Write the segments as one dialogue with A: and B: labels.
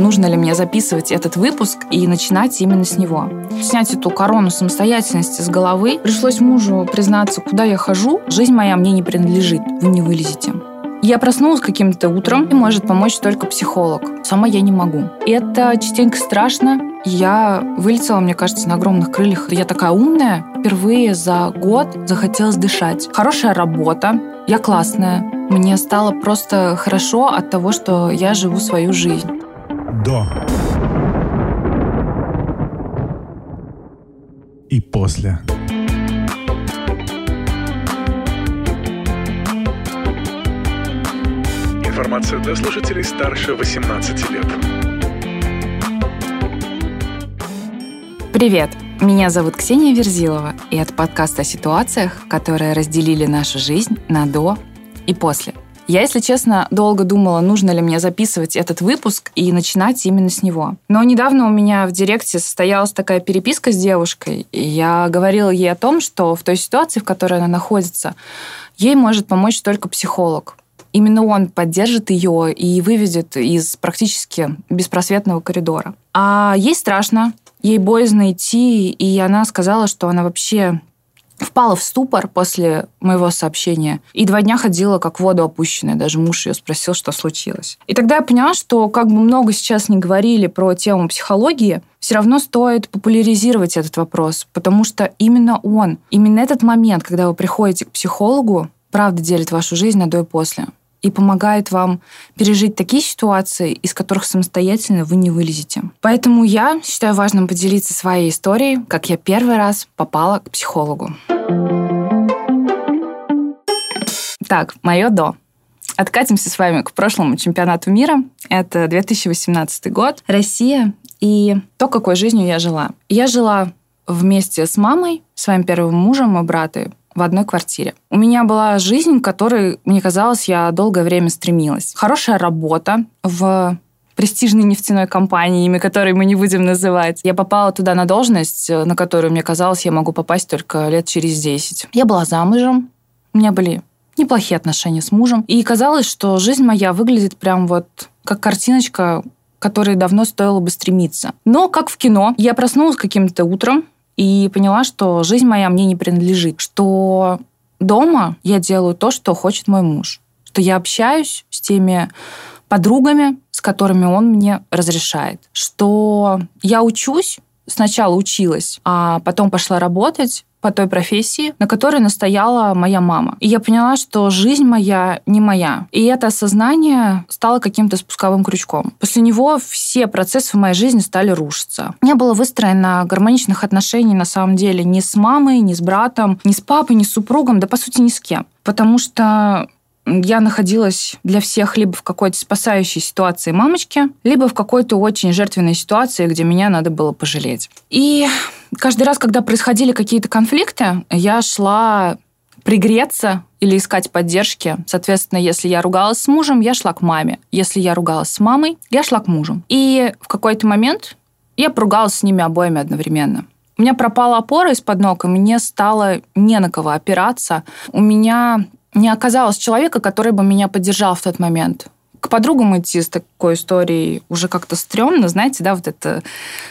A: нужно ли мне записывать этот выпуск и начинать именно с него. Снять эту корону самостоятельности с головы. Пришлось мужу признаться, куда я хожу. Жизнь моя мне не принадлежит, вы не вылезете. Я проснулась каким-то утром, и может помочь только психолог. Сама я не могу. Это частенько страшно. Я вылетела, мне кажется, на огромных крыльях. Я такая умная. Впервые за год захотелось дышать. Хорошая работа. Я классная. Мне стало просто хорошо от того, что я живу свою жизнь.
B: До. И после.
C: Информация для слушателей старше 18 лет.
A: Привет! Меня зовут Ксения Верзилова, и это подкаст о ситуациях, которые разделили нашу жизнь на «до» и «после». Я, если честно, долго думала, нужно ли мне записывать этот выпуск и начинать именно с него. Но недавно у меня в директе состоялась такая переписка с девушкой, и я говорила ей о том, что в той ситуации, в которой она находится, ей может помочь только психолог именно он поддержит ее и выведет из практически беспросветного коридора. А ей страшно, ей боязно идти, и она сказала, что она вообще впала в ступор после моего сообщения. И два дня ходила как в воду опущенная. Даже муж ее спросил, что случилось. И тогда я поняла, что как бы много сейчас не говорили про тему психологии, все равно стоит популяризировать этот вопрос, потому что именно он, именно этот момент, когда вы приходите к психологу, правда делит вашу жизнь на до и после и помогает вам пережить такие ситуации, из которых самостоятельно вы не вылезете. Поэтому я считаю важным поделиться своей историей, как я первый раз попала к психологу. Так, мое до. Откатимся с вами к прошлому чемпионату мира. Это 2018 год. Россия и то, какой жизнью я жила. Я жила вместе с мамой, своим первым мужем и братом в одной квартире. У меня была жизнь, к которой, мне казалось, я долгое время стремилась. Хорошая работа в престижной нефтяной компании, имя которой мы не будем называть. Я попала туда на должность, на которую, мне казалось, я могу попасть только лет через 10. Я была замужем, у меня были неплохие отношения с мужем. И казалось, что жизнь моя выглядит прям вот как картиночка, которой давно стоило бы стремиться. Но, как в кино, я проснулась каким-то утром, и поняла, что жизнь моя мне не принадлежит, что дома я делаю то, что хочет мой муж, что я общаюсь с теми подругами, с которыми он мне разрешает, что я учусь, сначала училась, а потом пошла работать, по той профессии, на которой настояла моя мама. И я поняла, что жизнь моя не моя. И это осознание стало каким-то спусковым крючком. После него все процессы в моей жизни стали рушиться. Не было выстроено гармоничных отношений на самом деле ни с мамой, ни с братом, ни с папой, ни с супругом, да по сути ни с кем. Потому что я находилась для всех либо в какой-то спасающей ситуации мамочки, либо в какой-то очень жертвенной ситуации, где меня надо было пожалеть. И каждый раз, когда происходили какие-то конфликты, я шла пригреться или искать поддержки. Соответственно, если я ругалась с мужем, я шла к маме. Если я ругалась с мамой, я шла к мужу. И в какой-то момент я поругалась с ними обоими одновременно. У меня пропала опора из-под ног, и мне стало не на кого опираться. У меня не оказалось человека, который бы меня поддержал в тот момент. Подругам идти с такой историей уже как-то стрёмно, знаете, да, вот это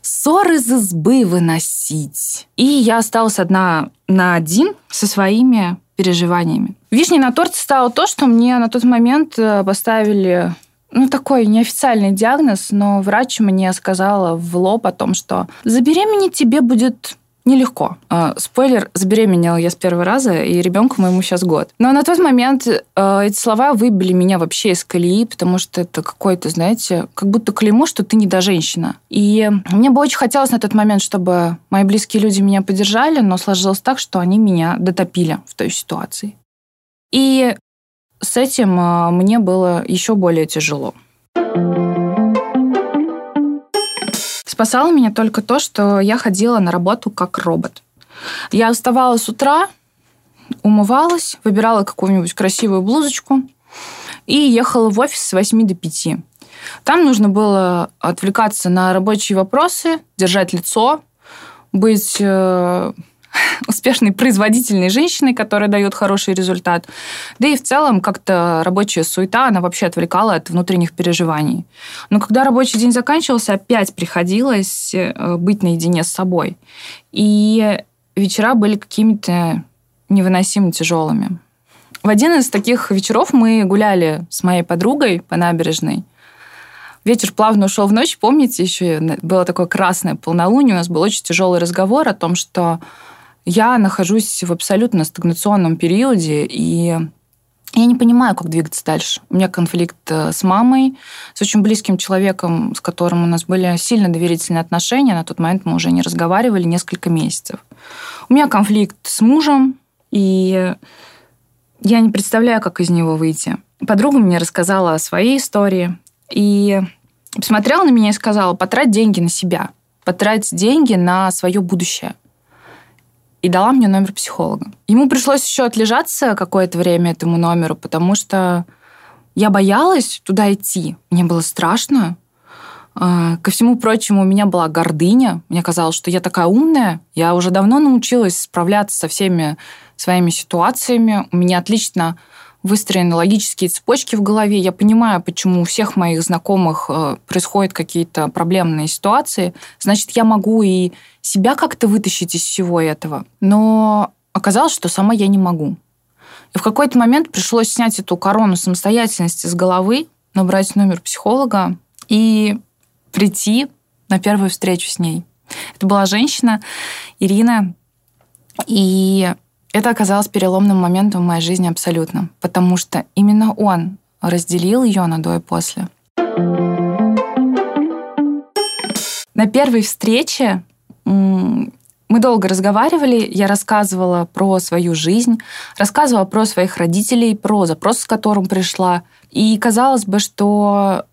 A: ссоры из избы выносить. И я осталась одна на один со своими переживаниями. Вишней на торте стало то, что мне на тот момент э, поставили ну, такой неофициальный диагноз, но врач мне сказала в лоб о том, что забеременеть тебе будет нелегко. А, спойлер, забеременела я с первого раза, и ребенку моему сейчас год. Но на тот момент э, эти слова выбили меня вообще из колеи, потому что это какое-то, знаете, как будто клеймо, что ты не до женщина. И мне бы очень хотелось на тот момент, чтобы мои близкие люди меня поддержали, но сложилось так, что они меня дотопили в той ситуации. И с этим э, мне было еще более тяжело. Спасало меня только то, что я ходила на работу как робот. Я вставала с утра, умывалась, выбирала какую-нибудь красивую блузочку и ехала в офис с 8 до 5. Там нужно было отвлекаться на рабочие вопросы, держать лицо, быть э, успешной производительной женщиной, которая дает хороший результат. Да и в целом как-то рабочая суета, она вообще отвлекала от внутренних переживаний. Но когда рабочий день заканчивался, опять приходилось э, быть наедине с собой. И вечера были какими-то невыносимо тяжелыми. В один из таких вечеров мы гуляли с моей подругой по набережной. Ветер плавно ушел в ночь. Помните, еще было такое красное полнолуние. У нас был очень тяжелый разговор о том, что я нахожусь в абсолютно стагнационном периоде, и я не понимаю, как двигаться дальше. У меня конфликт э, с мамой, с очень близким человеком, с которым у нас были сильно доверительные отношения. На тот момент мы уже не разговаривали несколько месяцев. У меня конфликт с мужем, и я не представляю, как из него выйти. Подруга мне рассказала о своей истории и посмотрела на меня и сказала, потрать деньги на себя, потрать деньги на свое будущее. И дала мне номер психолога. Ему пришлось еще отлежаться какое-то время этому номеру, потому что я боялась туда идти. Мне было страшно. А, ко всему прочему, у меня была гордыня. Мне казалось, что я такая умная. Я уже давно научилась справляться со всеми своими ситуациями. У меня отлично выстроены логические цепочки в голове. Я понимаю, почему у всех моих знакомых э, происходят какие-то проблемные ситуации. Значит, я могу и себя как-то вытащить из всего этого. Но оказалось, что сама я не могу. И в какой-то момент пришлось снять эту корону самостоятельности с головы, набрать номер психолога и прийти на первую встречу с ней. Это была женщина, Ирина, и это оказалось переломным моментом в моей жизни абсолютно, потому что именно он разделил ее на до и после. На первой встрече мы долго разговаривали, я рассказывала про свою жизнь, рассказывала про своих родителей, про запрос, с которым пришла. И казалось бы, что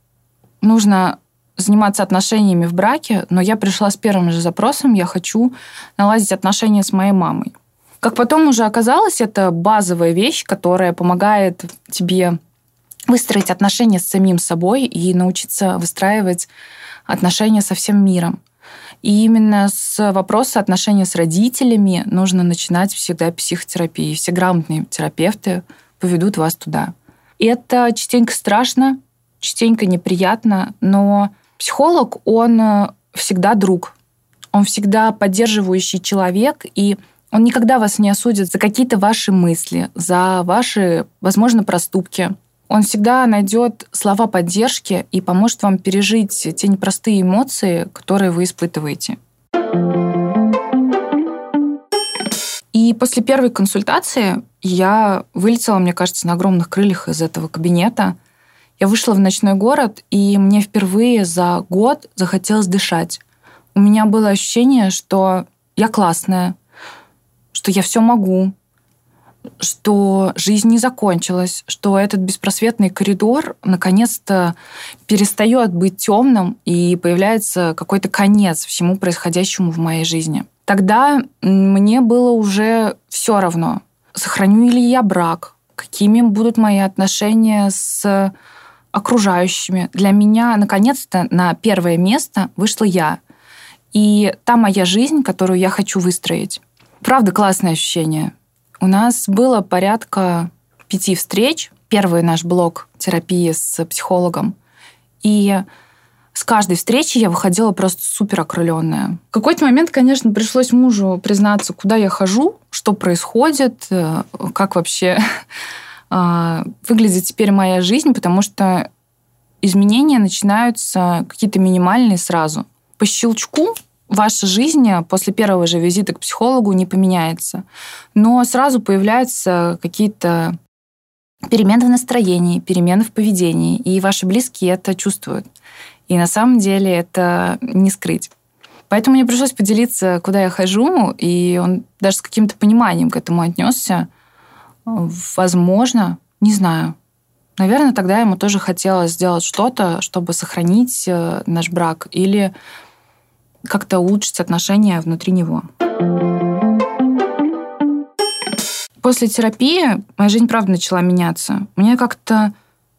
A: нужно заниматься отношениями в браке, но я пришла с первым же запросом, я хочу наладить отношения с моей мамой. Как потом уже оказалось, это базовая вещь, которая помогает тебе выстроить отношения с самим собой и научиться выстраивать отношения со всем миром. И именно с вопроса отношений с родителями нужно начинать всегда психотерапии. Все грамотные терапевты поведут вас туда. И это частенько страшно, частенько неприятно, но психолог, он всегда друг. Он всегда поддерживающий человек, и он никогда вас не осудит за какие-то ваши мысли, за ваши, возможно, проступки. Он всегда найдет слова поддержки и поможет вам пережить те непростые эмоции, которые вы испытываете. И после первой консультации я вылетела, мне кажется, на огромных крыльях из этого кабинета. Я вышла в ночной город, и мне впервые за год захотелось дышать. У меня было ощущение, что я классная, что я все могу, что жизнь не закончилась, что этот беспросветный коридор наконец-то перестает быть темным и появляется какой-то конец всему происходящему в моей жизни. Тогда мне было уже все равно, сохраню ли я брак, какими будут мои отношения с окружающими. Для меня, наконец-то, на первое место вышла я. И та моя жизнь, которую я хочу выстроить. Правда, классное ощущение. У нас было порядка пяти встреч. Первый наш блок терапии с психологом. И с каждой встречи я выходила просто супер окрыленная. В какой-то момент, конечно, пришлось мужу признаться, куда я хожу, что происходит, э, как вообще а, выглядит теперь моя жизнь, потому что изменения начинаются какие-то минимальные сразу. По щелчку ваша жизнь после первого же визита к психологу не поменяется. Но сразу появляются какие-то перемены в настроении, перемены в поведении, и ваши близкие это чувствуют. И на самом деле это не скрыть. Поэтому мне пришлось поделиться, куда я хожу, и он даже с каким-то пониманием к этому отнесся. Возможно, не знаю. Наверное, тогда ему тоже хотелось сделать что-то, чтобы сохранить э, наш брак или как-то улучшить отношения внутри него. После терапии моя жизнь, правда, начала меняться. Мне как-то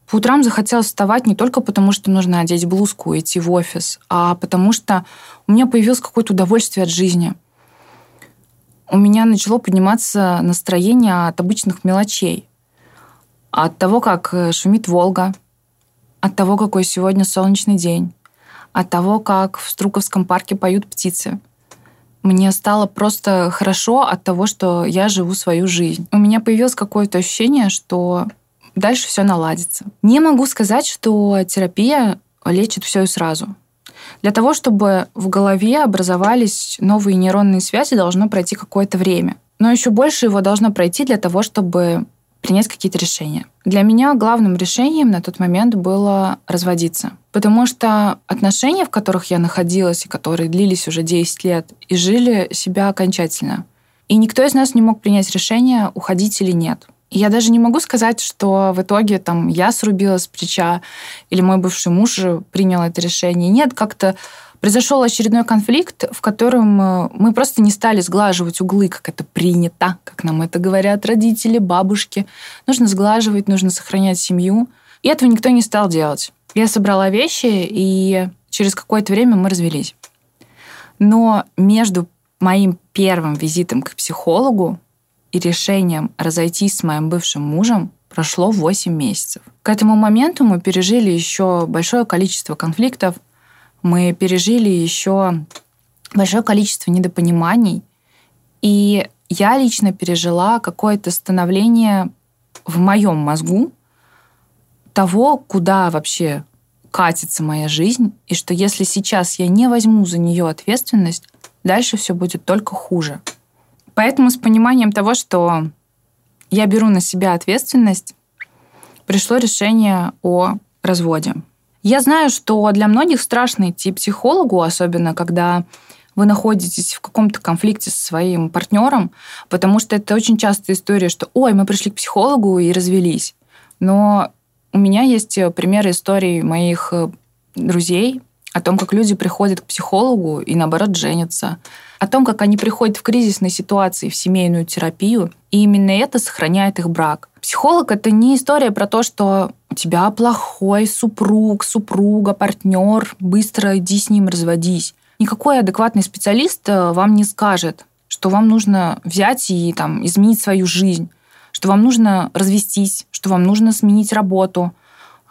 A: по утрам захотелось вставать не только потому, что нужно одеть блузку и идти в офис, а потому что у меня появилось какое-то удовольствие от жизни. у меня начало подниматься настроение от обычных мелочей. От того, как шумит Волга, от того, какой сегодня солнечный день, от того, как в Струковском парке поют птицы. Мне стало просто хорошо от того, что я живу свою жизнь. У меня появилось какое-то ощущение, что дальше все наладится. Не могу сказать, что терапия лечит все и сразу. Для того, чтобы в голове образовались новые нейронные связи, должно пройти какое-то время. Но еще больше его должно пройти для того, чтобы принять какие-то решения. Для меня главным решением на тот момент было разводиться. Потому что отношения, в которых я находилась, и которые длились уже 10 лет, и жили себя окончательно. И никто из нас не мог принять решение, уходить или нет. Я даже не могу сказать, что в итоге там я срубилась с плеча или мой бывший муж принял это решение. Нет, как-то произошел очередной конфликт, в котором э, мы просто не стали сглаживать углы, как это принято, как нам это говорят родители, бабушки. Нужно сглаживать, нужно сохранять семью. И этого никто не стал делать. Я собрала вещи, и через какое-то время мы развелись. Но между моим первым визитом к психологу и решением разойтись с моим бывшим мужем прошло 8 месяцев. К этому моменту мы пережили еще большое количество конфликтов, мы пережили еще большое количество недопониманий, и я лично пережила какое-то становление в моем мозгу того, куда вообще катится моя жизнь, и что если сейчас я не возьму за нее ответственность, дальше все будет только хуже. Поэтому с пониманием того, что я беру на себя ответственность, пришло решение о разводе. Я знаю, что для многих страшно идти психологу, особенно когда вы находитесь в каком-то конфликте со своим партнером, потому что это очень частая история, что «Ой, мы пришли к психологу и развелись». Но у меня есть примеры историй моих э, друзей, о том, как люди приходят к психологу и, наоборот, женятся, о том, как они приходят в кризисной ситуации в семейную терапию, и именно это сохраняет их брак. Психолог — это не история про то, что у тебя плохой супруг, супруга, партнер, быстро иди с ним разводись. Никакой адекватный специалист э, вам не скажет, что вам нужно взять и там, изменить свою жизнь, что вам нужно развестись, что вам нужно сменить работу —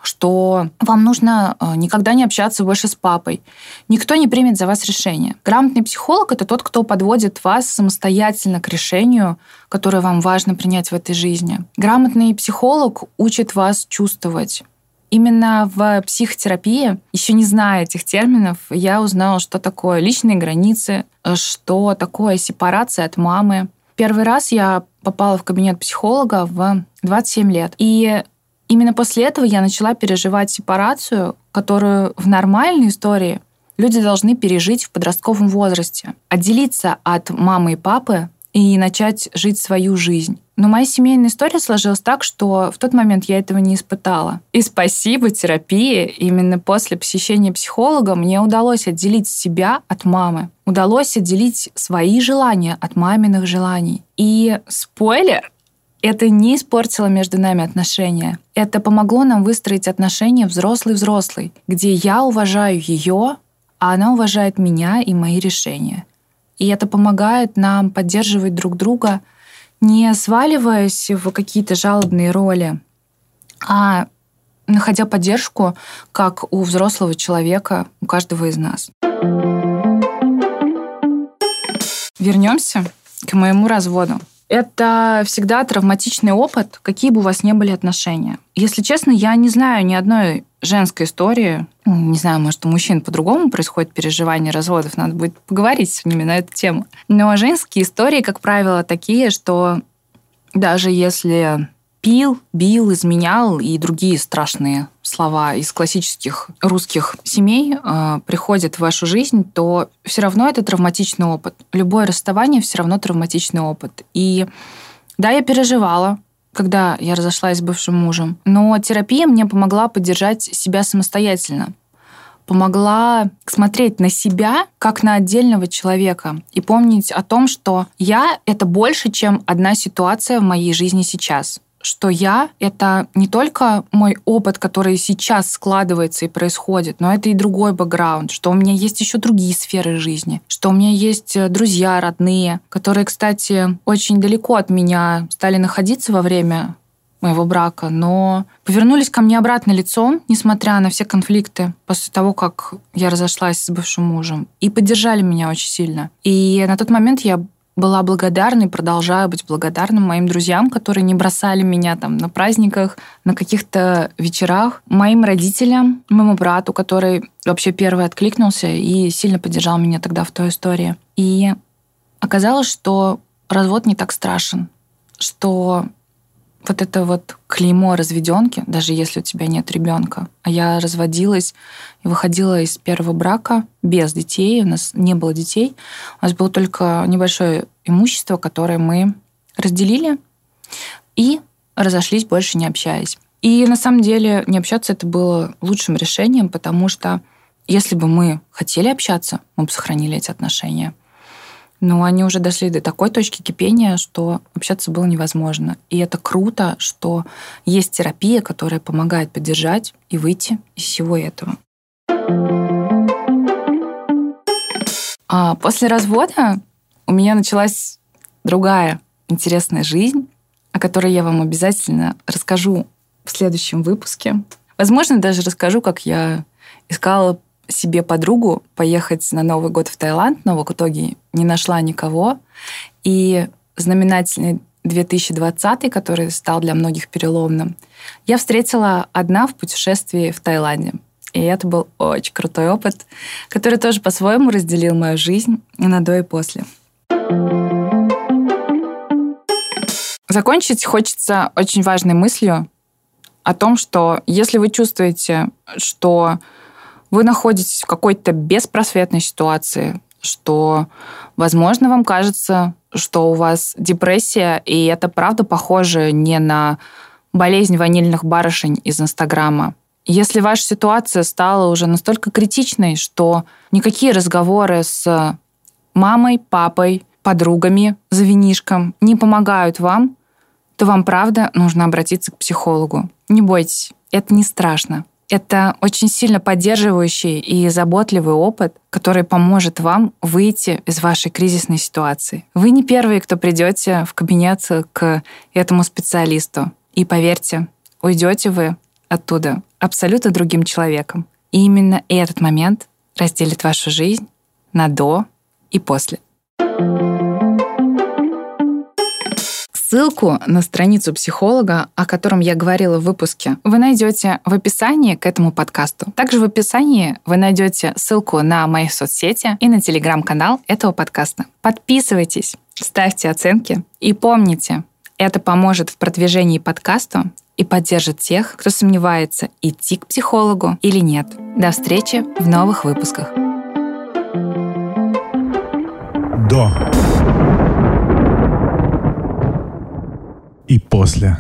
A: что вам нужно э, никогда не общаться больше с папой. Никто не примет за вас решение. Грамотный психолог – это тот, кто подводит вас самостоятельно к решению, которое вам важно принять в этой жизни. Грамотный психолог учит вас чувствовать. Именно в психотерапии, еще не зная этих терминов, я узнала, что такое личные границы, что такое сепарация от мамы. Первый раз я попала в кабинет психолога в 27 лет. И Именно после этого я начала переживать сепарацию, которую в нормальной истории люди должны пережить в подростковом возрасте. Отделиться от мамы и папы и начать жить свою жизнь. Но моя семейная история сложилась так, что в тот момент я этого не испытала. И спасибо терапии, именно после посещения психолога мне удалось отделить себя от мамы. Удалось отделить свои желания от маминых желаний. И спойлер, это не испортило между нами отношения. Это помогло нам выстроить отношения взрослый-взрослый, где я уважаю ее, а она уважает меня и мои решения. И это помогает нам поддерживать друг друга, не сваливаясь в какие-то жалобные роли, а находя поддержку, как у взрослого человека, у каждого из нас. Вернемся к моему разводу. Это всегда травматичный опыт, какие бы у вас ни были отношения. Если честно, я не знаю ни одной женской истории. Не знаю, может, у мужчин по-другому происходит переживание разводов. Надо будет поговорить с ними на эту тему. Но женские истории, как правило, такие, что даже если пил, бил, изменял и другие страшные слова из классических русских семей э, приходят в вашу жизнь, то все равно это травматичный опыт. Любое расставание все равно травматичный опыт. И да, я переживала, когда я разошлась с бывшим мужем, но терапия мне помогла поддержать себя самостоятельно помогла смотреть на себя как на отдельного человека и помнить о том, что я — это больше, чем одна ситуация в моей жизни сейчас что я — это не только мой опыт, который сейчас складывается и происходит, но это и другой бэкграунд, что у меня есть еще другие сферы жизни, что у меня есть э, друзья, родные, которые, кстати, очень далеко от меня стали находиться во время моего брака, но повернулись ко мне обратно лицом, несмотря на все конфликты после того, как я разошлась с бывшим мужем, и поддержали меня очень сильно. И на тот момент я была благодарна и продолжаю быть благодарным моим друзьям, которые не бросали меня там на праздниках, на каких-то вечерах, моим родителям, моему брату, который вообще первый откликнулся и сильно поддержал меня тогда в той истории. И оказалось, что развод не так страшен, что вот это вот клеймо разведенки, даже если у тебя нет ребенка. А я разводилась и выходила из первого брака без детей. У нас не было детей. У нас было только небольшое имущество, которое мы разделили и разошлись, больше не общаясь. И на самом деле не общаться это было лучшим решением, потому что если бы мы хотели общаться, мы бы сохранили эти отношения. Но они уже дошли до такой точки кипения, что общаться было невозможно. И это круто, что есть терапия, которая помогает поддержать и выйти из всего этого. А после развода у меня началась другая интересная жизнь, о которой я вам обязательно расскажу в следующем выпуске. Возможно, даже расскажу, как я искала себе подругу поехать на Новый год в Таиланд, но в итоге не нашла никого. И знаменательный 2020, который стал для многих переломным, я встретила одна в путешествии в Таиланде. И это был очень крутой опыт, который тоже по-своему разделил мою жизнь на до и после. Закончить хочется очень важной мыслью о том, что если вы чувствуете, что вы находитесь в какой-то беспросветной ситуации, что, возможно, вам кажется, что у вас депрессия, и это правда похоже не на болезнь ванильных барышень из Инстаграма. Если ваша ситуация стала уже настолько критичной, что никакие разговоры с мамой, папой, подругами за винишком не помогают вам, то вам правда нужно обратиться к психологу. Не бойтесь, это не страшно. Это очень сильно поддерживающий и заботливый опыт, который поможет вам выйти из вашей кризисной ситуации. Вы не первые, кто придете в кабинет к этому специалисту. И поверьте, уйдете вы оттуда абсолютно другим человеком. И именно этот момент разделит вашу жизнь на до и после. Ссылку на страницу психолога, о котором я говорила в выпуске, вы найдете в описании к этому подкасту. Также в описании вы найдете ссылку на мои соцсети и на телеграм-канал этого подкаста. Подписывайтесь, ставьте оценки и помните, это поможет в продвижении подкаста и поддержит тех, кто сомневается, идти к психологу или нет. До встречи в новых выпусках.
B: До. И после.